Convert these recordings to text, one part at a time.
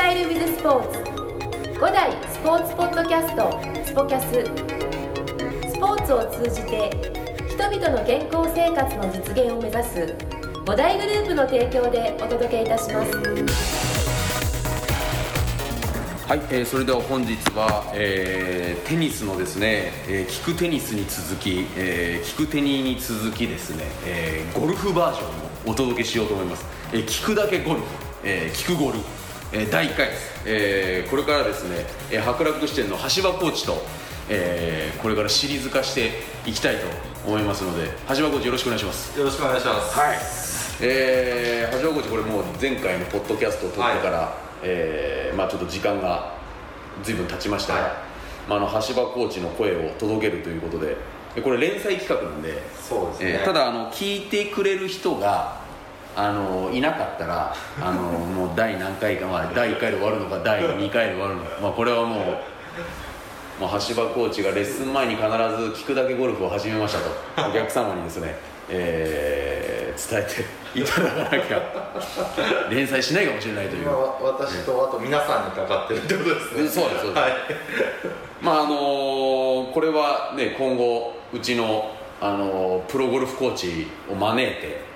タイルウィズスポーツ5代スポーツポッドキャストスポキャススポーツを通じて人々の健康生活の実現を目指す5大グループの提供でお届けいたします。はい、えーそれでは本日は、えーテニスのですね、えー、キクテニスに続き、えー、キクテニに続きですね、えーゴルフバージョンをお届けしようと思います、えー、聞くだけゴルフ、えー、聞くゴルフ、えー第1回です、えーこれからですね、えー白楽支店の橋場コーチと、えーこれからシリーズ化していきたいと思いますので橋場コーチよろしくお願いしますよろしくお願いします。はい、えー、橋場コーチこれもう前回のポッドキャストを撮ってから、えーまあちょっと時間が随分経ちましたが、はいまあ、あの橋場コーチの声を届けるということででこれ連載企画なんで、そうですね。えーただあの聞いてくれる人があのいなかったらあのもう第何回か、まあ、第1回で終わるのか第2回で終わるのか、まあ、これはもう。まあ、橋場コーチがレッスン前に必ず聞くだけゴルフを始めましたとお客様にですね、えー伝えていただかなきゃ連載しないかもしれないという今は私とあと皆さんにかかってるってことですね。そうですそうですはい。まああのーこれはね今後うちの、あのープロゴルフコーチを招いて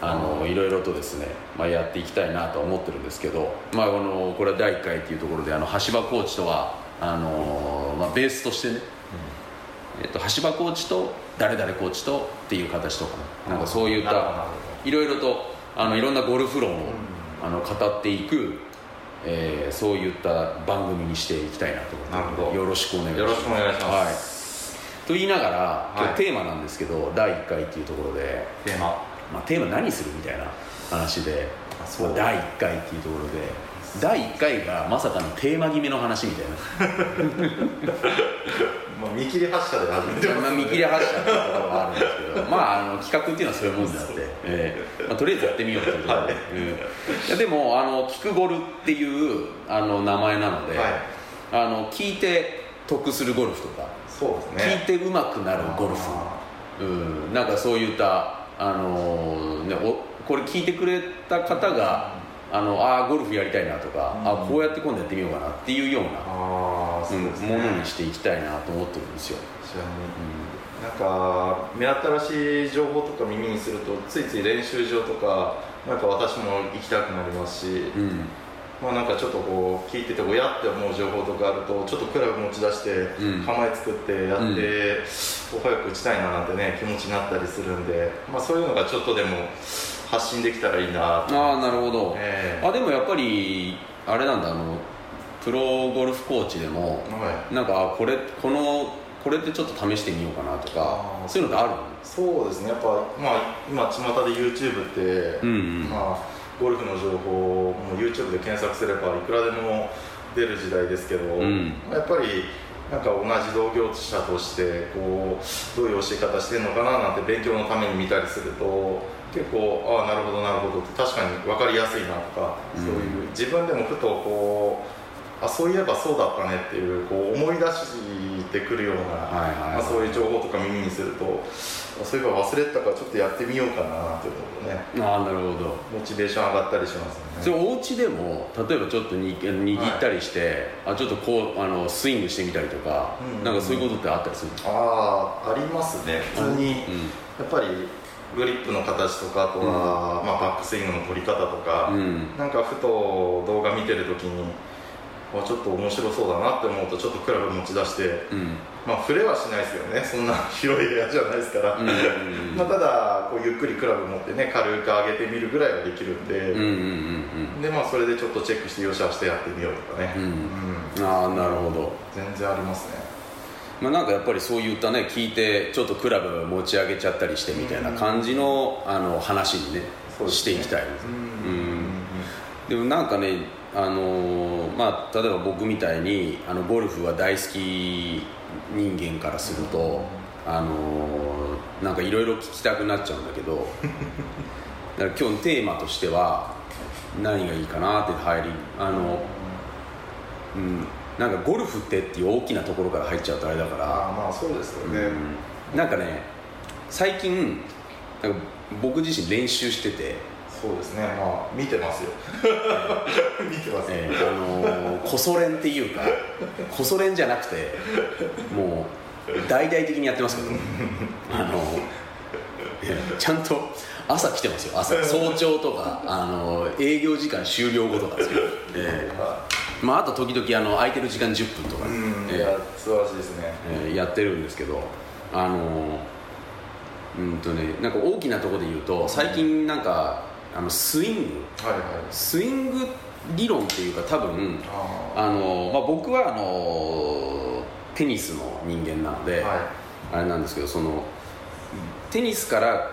あのーいろいろとですね、まあ、やっていきたいなとは思ってるんですけど、まあ、このこれは第1回っていうところであの橋場コーチとはあのーまあ、ベースとしてね、えっと橋場コーチと誰々コーチとっていう形とかねなんかそういったほいろいろとあのいろんなゴルフ論を、あの語っていく、えーそういった番組にしていきたいなと思ってなるほど。よろしくお願いします。よろしくお願いします。はい、と言いながら今はい。日テーマなんですけど、第1回っていうところで、テーマ。まあ、テーマ何するみたいな話であそう。まあ第1回っていうところで第1回がまさかのテーマ決めの話みたいな。まあ見切り発車で始めてます、まあ見切り発車っていうところはあるんですけどまああの企画っていうのはそういうもんであって、ええ。まあ、とりあえずやってみようというところで、はい。うん。いやでもあの「キクゴル」っていうあの名前なので、はい。あの聞いて得するゴルフとかそうですね。聞いて上手くなるゴルフ。うん、なんかそういった、あのーね、おこれ聞いてくれた方が、あのあーゴルフやりたいなとか、うん。あこうやって今度やってみようかなっていうような、ああ、そうですね。うんものにしていきたいなと思ってるんですよ、ちなみになんか目新しい情報とか耳にするとついつい練習場とかなんか私も行きたくなりますし、うんうんまあなんかちょっとこう聞いてておやって思う情報とかあるとちょっとクラブ持ち出してうん。構え作ってやって、こう早く打ちたいななんてね気持ちになったりするんで、まあ、そういうのがちょっとでも発信できたらいいなと。ああなるほど、ええ。あでもやっぱりあれなんだあのプロゴルフコーチでもはい。なんかあこれこのこれってちょっと試してみようかなとかそういうのってあるそうですね。やっぱ、まあ、今巷で YouTube って、うんうん。まあ、ゴルフの情報も YouTube で検索すればいくらでも出る時代ですけど、ん。やっぱりなんか同じ同業者としてこうどういう教え方してるのかななんて勉強のために見たりすると結構ああなるほどなるほどって確かに分かりやすいなとか、うん。そういう自分でもふとこうあそういえばそうだったねっていうこう思い出してくるような、はいはいはい。まあ、そういう情報とか耳にするとあそういえば忘れてたからちょっとやってみようかなっていうのとねああなるほど。モチベーション上がったりしますよね。それお家でも例えばちょっとに握ったりして、あちょっとこうあのスイングしてみたりとか、うんなんかそういうことってあったりするんですか、ああありますね。普通に、うんやっぱりグリップの形とかあとは、まあ、バックスイングの取り方とか、うん。なんかふと動画見てる時にあちょっと面白そうだなって思うとちょっとクラブ持ち出してうん。まあ触れはしないですよね。そんな 広い部屋じゃないですから、うんうんうん。まあ、ただこうゆっくりクラブ持ってね軽く上げてみるぐらいはできるんで、うんうんでまあそれでちょっとチェックしてよし明日やってみようとかね、ああなるほど、全然ありますね。まあ、なんかやっぱりそういったね聞いてちょっとクラブ持ち上げちゃったりしてみたいな感じの,、あの話にねね。していきたいでもなんかねあのーまあ例えば僕みたいにあのゴルフが大好き人間からすると、あのーなんかいろいろ聞きたくなっちゃうんだけど だから今日のテーマとしては何がいいかなって入りあの、うん、なんかゴルフってっていう大きなところから入っちゃうとあれだから、まあそうですよね、うん。なんかね最近なんか僕自身練習しててそうですね。まあ見てますよ。見てます、えーあのー、こそ練っていうかこそ練じゃなくてもう大々的にやってますけど。あのーちゃんと朝来てますよ。朝。早朝とか、あのー営業時間終了後とかですよ、えーまあ、あと時々あの空いてる時間10分とか、うん、えーいや素晴らしいですね。えーやってるんですけどあのーうんとねなんか大きなところで言うと最近なんかあのスイング。はいはい。スイング理論っていうか多分ああの、まあ、僕はあのテニスの人間なので、ーはい。あれなんですけどそのテニスから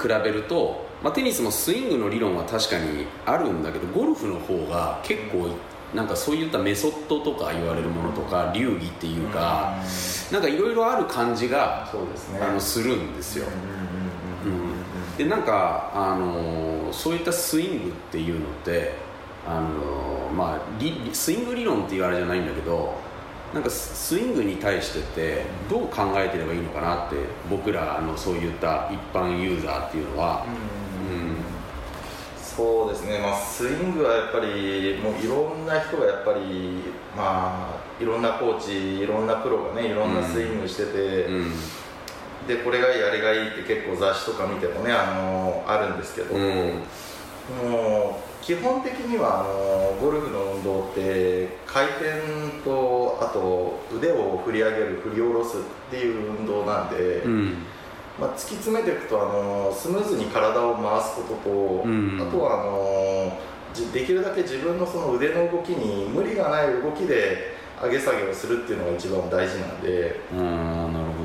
比べると、まあ、テニスもスイングの理論は確かにあるんだけどゴルフの方が結構なんかそういったメソッドとか言われるものとか流儀っていうかなんかいろいろある感じがね。あのするんですよ。うんでなんかあのそういったスイングっていうのってあの、まあ、リスイング理論っていうあれじゃないんだけどなんかススイングに対してってどう考えてればいいのかなって僕らのそういった一般ユーザーっていうのは、うん。そうですね、まあ、スイングはやっぱりもういろんな人がやっぱりまあいろんなコーチいろんなプロがねいろんなスイングしてて、うんでこれがいいあれがいいって結構雑誌とか見てもねあのあるんですけど、うん。もう基本的にはあのゴルフの運動って回転とあと腕を振り上げる振り下ろすっていう運動なんで、うん。まあ、突き詰めていくとあのスムーズに体を回すことと、うん。あとはあのじできるだけ自分のその腕の動きに無理がない動きで上げ下げをするっていうのが一番大事なんで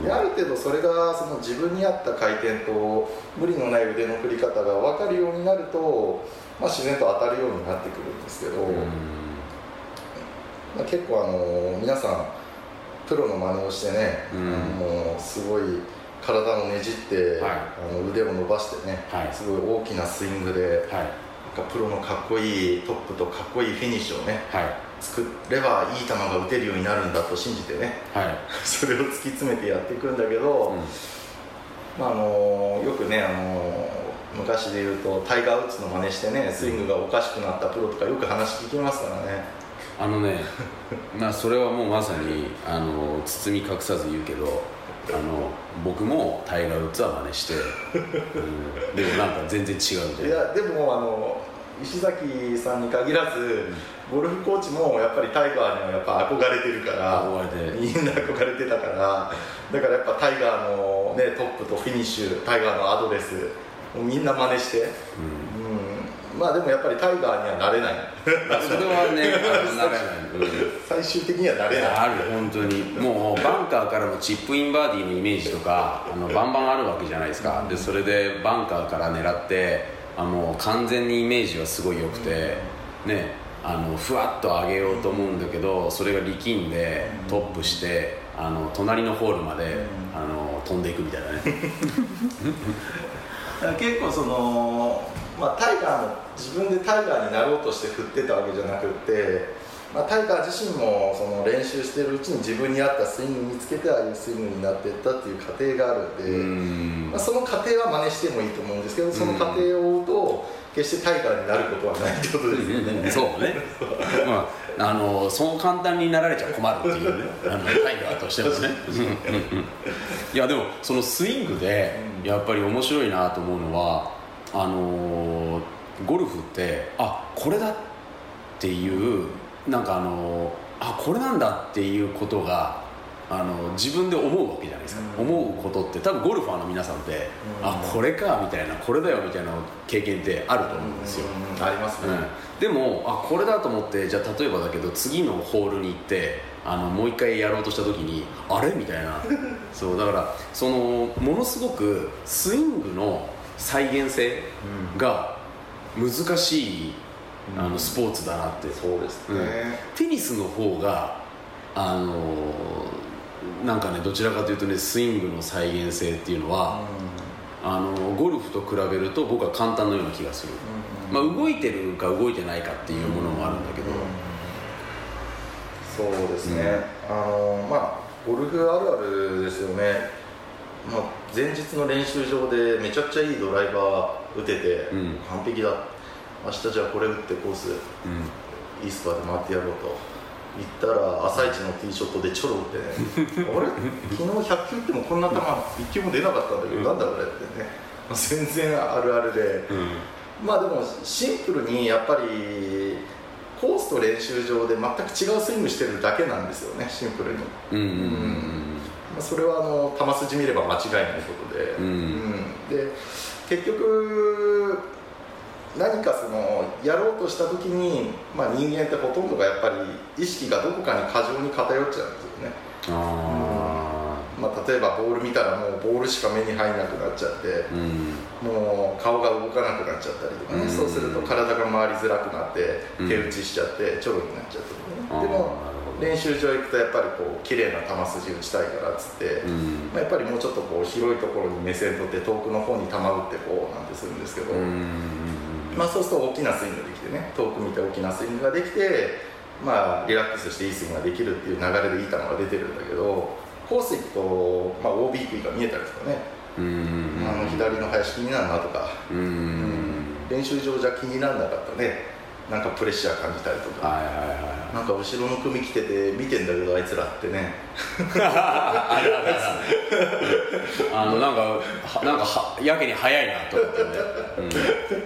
である程度それがその自分に合った回転と無理のない腕の振り方が分かるようになると、まあ、自然と当たるようになってくるんですけど、まあ、結構あの皆さんプロの真似をしてね、うん。あのすごい体をねじって、はい。あの腕を伸ばしてね、はい。すごい大きなスイングではいプロのかっこいいトップとかっこいいフィニッシュをねはい。作ればいい球が打てるようになるんだと信じてねはい。それを突き詰めてやっていくんだけど、まあ、あのよくね、あの昔で言うとタイガー・ウッズの真似してねスイングがおかしくなったプロとかよく話聞きますからね。あのね、まあそれはもうまさにあの包み隠さず言うけど、あの僕もタイガー・ウッズは真似して、うん、でもなんか全然違うみたいな。いやでもあの石崎さんに限らずゴルフコーチもやっぱりタイガーにはやっぱ憧れてるからみんな憧れてたからだからやっぱタイガーの、ね、トップとフィニッシュタイガーのアドレスみんな真似して、うん。うん、まあでもやっぱりタイガーにはなれない。それはね、ならない。うん。最終的にはなれない。ある本当に。もうバンカーからのチップインバーディーのイメージとかあのバンバンあるわけじゃないですか。でそれでバンカーから狙ってあの完全にイメージはすごい良くてねあのふわっと上げようと思うんだけどそれが力んでトップしてあの隣のホールまであの飛んでいくみたいなね。結構その、まあ、タイガーも自分でタイガーになろうとして振ってたわけじゃなくって、まあ、タイガー自身もその練習してるうちに自分に合ったスイング見つけてああいうスイングになっていったっていう過程があるんで、うん。まあ、その過程は真似してもいいと思うんですけどその過程を追うと決してタイガーになることはないってことですよね。そうね、まあ、あのそう簡単になられちゃ困るっていうね。あのタイガーとしてもね。いやでもそのスイングでやっぱり面白いなと思うのはあのゴルフってあこれだっていうなんかあのあこれなんだっていうことがあの自分で思うわけじゃないですか、うん。思うことって多分ゴルファーの皆さんって、うん。あこれかみたいなこれだよみたいな経験ってあると思うんですよ、うん。ありますね、うん、でもあこれだと思ってじゃあ例えばだけど次のホールに行ってあのもう一回やろうとした時にあれ？みたいな。そうだからそのものすごくスイングの再現性が難しい、あのスポーツだなって、そうですね、テニスの方があのなんかねどちらかというとねスイングの再現性っていうのは、あのゴルフと比べると僕は簡単のような気がする、まあ、動いてるか動いてないかっていうものもあるんだけど、そうですね、あのまあゴルフあるあるですよね、まあ、前日の練習場でめちゃくちゃいいドライバー打てて、うん。完璧だ。明日じゃあこれ打ってコースうん。いいスコアで回ってやろうと言ったら朝一のティーショットでちょろ打ってね。あれ？昨日100球打ってもこんな球1球も出なかったんだけど、なんだこれってね。全然あるあるで。まあでもシンプルにやっぱりコースと練習場で全く違うスイングしてるだけなんですよねシンプルに、うんうんうんまあ、それはあの球筋見れば間違いないことで、うん。うん。で結局何かそのやろうとした時に、まあ、人間ってほとんどがやっぱり意識がどこかに過剰に偏っちゃうんですよね、あまあ、例えばボール見たらもうボールしか目に入らなくなっちゃってあうん。もう顔が動かなくなっちゃったりとかね、うん。そうすると体が回りづらくなってうん。手打ちしちゃってちょろになっちゃってね、でも練習場行くとやっぱりこう綺麗な球筋打ちたいからっつって、うん。まあ、やっぱりもうちょっとこう広いところに目線取って遠くの方に球打ってこうなんてするんですけど、うん。まあ、そうすると大きなスイングができてね遠く見て大きなスイングができて、まあ、リラックスしていいスイングができるっていう流れでいい球が出てるんだけどコース行くと、まあ、OB 食いが見えたりとかね、うん。あの左の林気になるなとか、うん。練習場じゃ気にならなかったねなんかプレッシャー感じたりとか、はいはいはなんか後ろの組来てて見てんだけどあいつらってね。いあるあるあのなんかはなんかはやけに早いなと思ってね、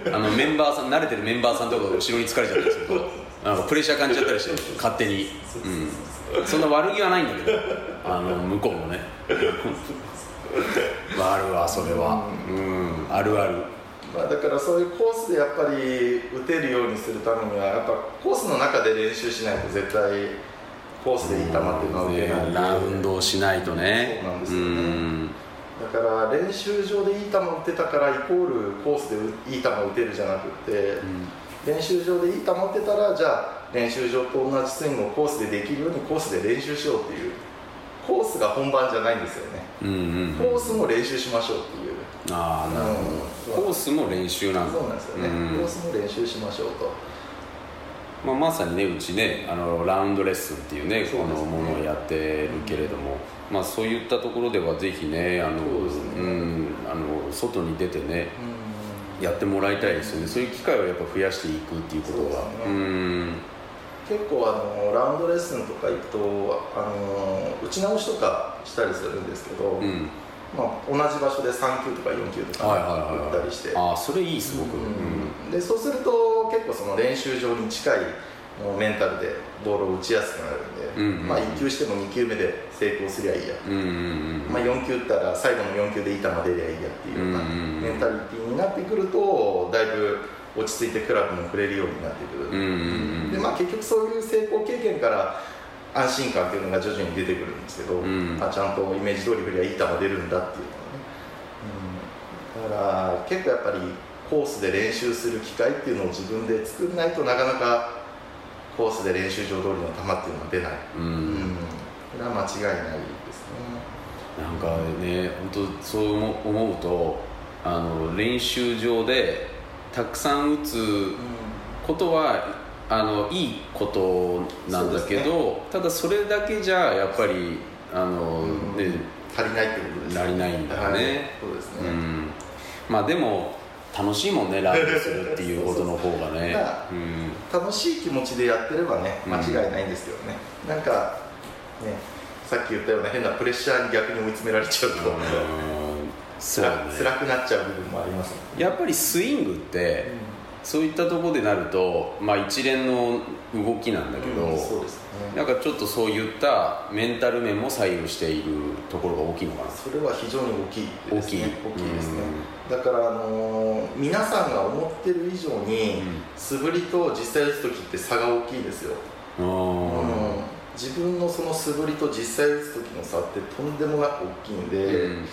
うん、あのメンバーさん慣れてるメンバーさんとかが後ろに疲れちゃったりするとなんかプレッシャー感じちゃったりして勝手に、うん、そんな悪気はないんだけど。あの向こうもね。ま ああるわそれは。うん。あるあるまあ、だからそういうコースでやっぱり打てるようにするためにはやっぱコースの中で練習しないと絶対コースでいい球っていうのは打てないんでラウンドをしないとね。そうなん。ですよねんだから練習場でいい球打てたからイコールコースでいい球打てるじゃなくて、練習場でいい球打ってたらじゃあ練習場と同じスイングをコースでできるようにコースで練習しようっていうコースが本番じゃないんですよね、コースも練習しましょうっていうああなるほど、うん。コースも練習なんだ。そうなんですよね、うん。コースも練習しましょうと。まあ、まさにねうちねあのラウンドレッスンっていうねねのものをやってるけれども、まあ、そういったところではぜひねあのそうね。ん、あの外に出てねやってもらいたいですよね。そういう機会をやっぱ増やしていくっていうことはそうん。結構あのラウンドレッスンとか行くとあの打ち直しとかしたりするんですけど、うんまあ、同じ場所で3球とか4球とか打ったりして、ああそれいいすごく、うん。でそうすると結構その練習場に近いもうメンタルでボールを打ちやすくなるんで、うんうんまあ、1球しても2球目で成功すりゃいいや、うんうんうんまあ、4球打ったら最後の4球でいい球出りゃいいやっていうようなメンタリティーになってくるとだいぶ落ち着いてクラブも振れるようになってくる、うんうんうん。でまあ、結局そういう成功経験から安心感っていうのが徐々に出てくるんですけど、ん。あちゃんとイメージ通り振りゃいい球出るんだっていうのがね、うん、だから結構やっぱりコースで練習する機会っていうのを自分で作らないとなかなかコースで練習場通りの球っていうのは出ない、うん。うん、これは間違いないですね。なんかね本当そう思思うとあの練習場でたくさん打つことはあのいいことなんだけど、そうただそれだけじゃやっぱりあの、うん。ね足りないってことですなりないんだよね。はい。そうですね、うん、まあでも楽しいもんねラウンドするっていうことの方がね。楽しい気持ちでやってればね間違いないんですよね、なんかねさっき言ったような変なプレッシャーに逆に追い詰められちゃうと、辛ね。辛くなっちゃう部分もありますやっぱりスイングって、そういったところでなると、まあ、一連の動きなんだけど、うんね。なんかちょっとそういったメンタル面も左右しているところが大きいのかな。それは非常に大きいですね。大きい。大きいですね。だから、あのー皆さんが思ってる以上に、うん。素振りと実際打つ時って差が大きいですよ、うんうん自分のその素振りと実際打つ時の差ってとんでもなく大きいんで、うん。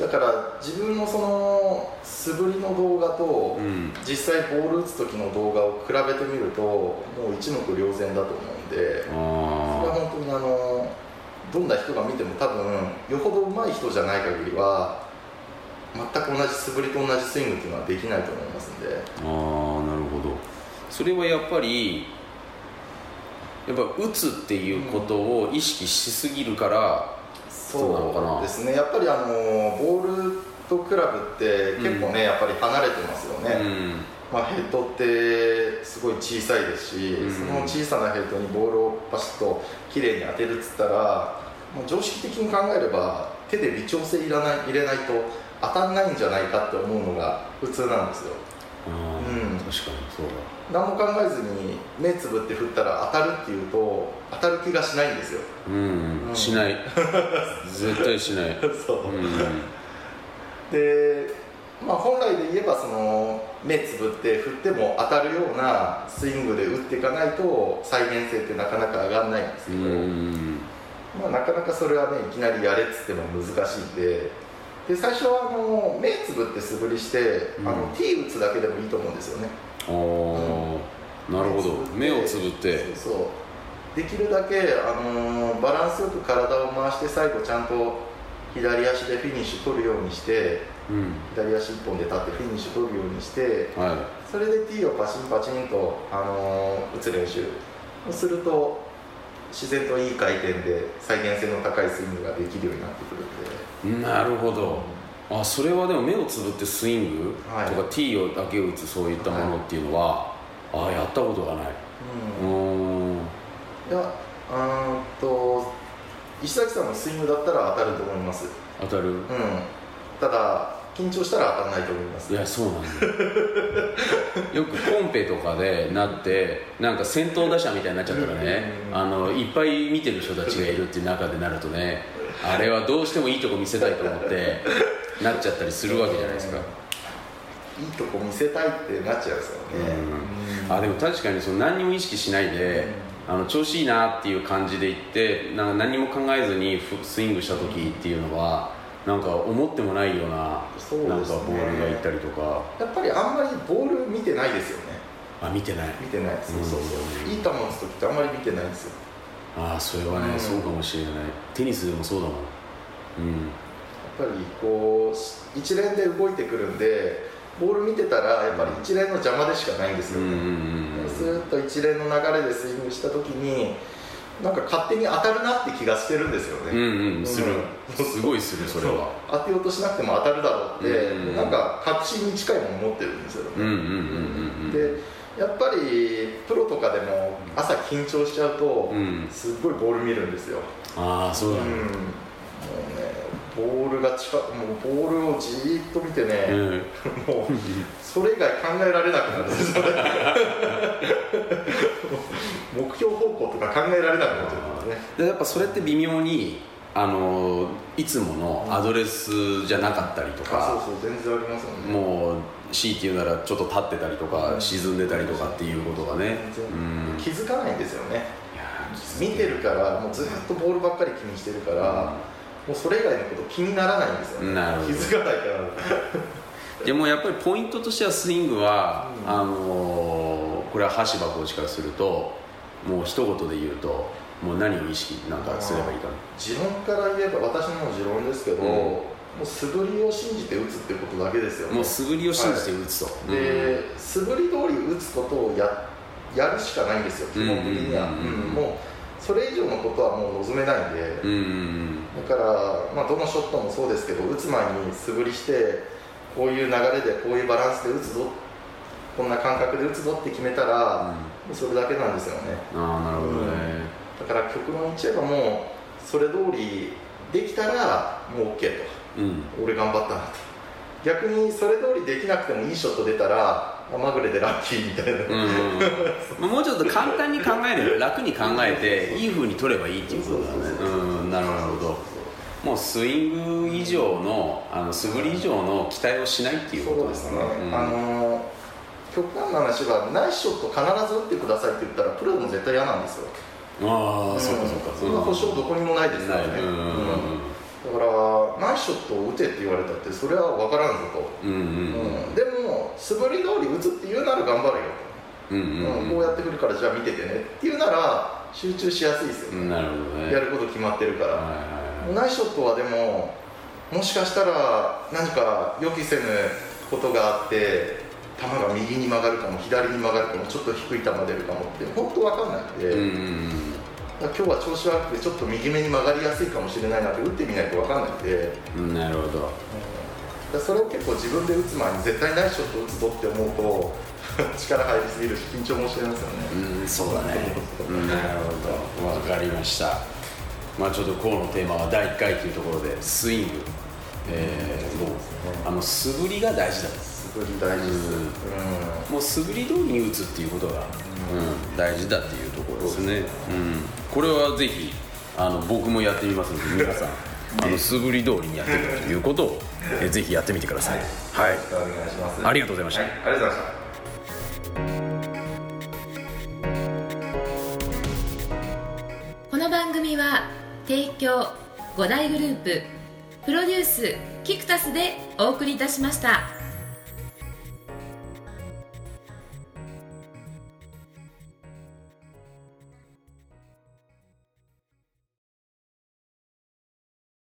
だから自分のその素振りの動画と、うん。実際ボール打つ時の動画を比べてみるともう一目瞭然だと思うんでそれはあ本当にあのどんな人が見ても多分よほど上手い人じゃない限りは全く同じ素振りと同じスイングっていうのはできないと思いますんで。ーあーなるほど。それはやっぱりやっぱ打つっていうことを意識しすぎるからそうなのかなそうですね。やっぱりあのボールとクラブって結構ね、やっぱり離れてますよね、うん。まあ、ヘッドってすごい小さいですし、うん。その小さなヘッドにボールをパシッと綺麗に当てるっつったらもう常識的に考えれば手で微調整いらない入れないと当たんないんじゃないかって思うのが普通なんですよ。あうん。ー確かにそう何も考えずに目つぶって振ったら当たるっていうと当たる気がしないんですよ。だうん、うん。しない。絶対しない。そう。うん。で、まあ、本来で言えばその目つぶって振っても当たるようなスイングで打っていかないと再現性ってなかなか上がらないんですうけど、ん。まあ、なかなかそれはねいきなりやれっつっても難しいんでで最初はあの目つぶって素振りして、うん。あの T 打つだけでもいいと思うんですよね。おーなるほど。目をつぶって。そうできるだけ、あのーバランスよく体を回して最後ちゃんと左足でフィニッシュ取るようにしてうん。左足一本で立ってフィニッシュ取るようにしてはそれで T をパチンパチンと、あのー打つ練習をすると自然といい回転で再現性の高いスイングができるようになってくるんで。いなるほど。あそれはでも目をつぶってスイング？はい。とか T をだけ打つそういったものっていうのは、ああやったことがない。うん。いやうーんと石崎さんのスイングだったら当たると思います。当たる？うん。ただ緊張したら当たらないと思います。いやそうなんだよ。くコンペとかでなってなんか先頭打者みたいになっちゃったらね。うんあのいっぱい見てる人たちがいるっていう中でなるとねあれはどうしてもいいとこ見せたいと思ってなっちゃったりするわけじゃないですか。いいとこ見せたいってなっちゃうんですよね、うん。あでも確かにその何にも意識しないで、あの調子いいなっていう感じでいってなんか何にも考えずにフスイングした時っていうのはなんか思ってもないようなそうですね。なんかボールがいったりとか。やっぱりあんまりボール見てないですよね。あ見てない。見てない。そうそうそう。うんいい球打つ時ってあんまり見てないんですよ。ああそれはね、うん。そうかもしれない。テニスでもそうだもん。うん。やっぱりこう一連で動いてくるんでボール見てたらやっぱり一連の邪魔でしかないんですよ。うんうんね、うんスーッと一連の流れでスイングした時になんか勝手に当たるなって気がしてるんですよね、うんうんする、うん。すごいするそれは。当てようとしなくても当たるだろうって、うんなんか確信に近いものを持ってるんですよ。ね、うんうんうんうんうん。でやっぱりプロとかでも朝緊張しちゃうと、うん。すっごいボール見るんですよ、ああそうだ。ね、うん。もうねボールが近くもうボールをじーっと見てね、うん。もうそれ以外考えられなくなるんですよね目標方向とか考えられなくなっちゃうんですね。でやっぱそれって微妙にあのいつものアドレスじゃなかったりとあか、そうそう全然ありますよね。もう C っていうならちょっと立ってたりとか、うん。沈んでたりとかっていうことがね。気づかないんですよね。見てるからもうずっとボールばっかり気にしてるから、もうそれ以外のこと気にならないんですよ。ねなるほど。気づかないから。でもやっぱりポイントとしてはスイングは、うん。あのーこれは橋場コーチからするともう一言で言うともう何を意識なんかすればいいかな。持論から言えば私の持論ですけど、うん。もう素振りを信じて打つっていうことだけですよね。もう素振りを信じて打つと、で素振り通り打つことをややるしかないんですよ基本的には、うんうんうんうん。うん。もうそれ以上のことはもう望めないんで、うんうんだから、まあ、どのショットもそうですけど打つ前に素振りしてこういう流れでこういうバランスで打つぞこんな感覚で打つぞって決めたら、もうそれだけなんですよね。うんああなるほどね、だから極論言っちゃえばもうそれ通りできたらもう OK と。うん。俺頑張ったなと。逆にそれ通りできなくてもいいショット出たらあまぐれでラッキーみたいな、うんもうちょっと簡単に考える楽に考えていい風に取ればいいっていうことだね。うんなるほど。もうスイング以上のあの素振り以上の期待をしないっていうことですすね、うん。あの極端な話はナイスショット必ず打ってくださいって言ったらプロでも絶対嫌なんですよ。ああ、そうかそうか。そん。な保証どこにもないですからね、ない。うんうんだからナイスショットを打てって言われたってそれは分からんぞと、うんうん。うん。うんでも素振り通り打つって言うなら頑張れようんと、うん。こうやってくるからじゃあ見ててねっていうなら集中しやすいですよね、うんなるほどね。やること決まってるから、はいはいはい。ナイスショットはでももしかしたら何か予期せぬことがあって球が右に曲がるかも左に曲がるかもちょっと低い球出るかもって本当分かんないんで、うんうん。今日は調子悪くてちょっと右目に曲がりやすいかもしれないなって打ってみないと分かんないんで、うんなるほど。でそれを結構自分で打つ前に絶対ないショット打つぞって思うと 力入りすぎるし緊張もしてますよね、うんそうだね、うん、なるほど。分かりました。まあちょっと今日のテーマは第1回というところでスイング。えー、もう？あの素振りが大事だ。すごい大事です、うん。うん。もう素振り通りに打つっていうことが、うん。大事だっていうところですね、うん、これはぜひあの僕もやってみますので皆さん あの素振り通りにやってみるということをえぜひやってみてください。はい、よろしくお願いします。ありがとうございました。はい、ありがとうございました供5大グループプロデュースキクタスでお送りいたしました。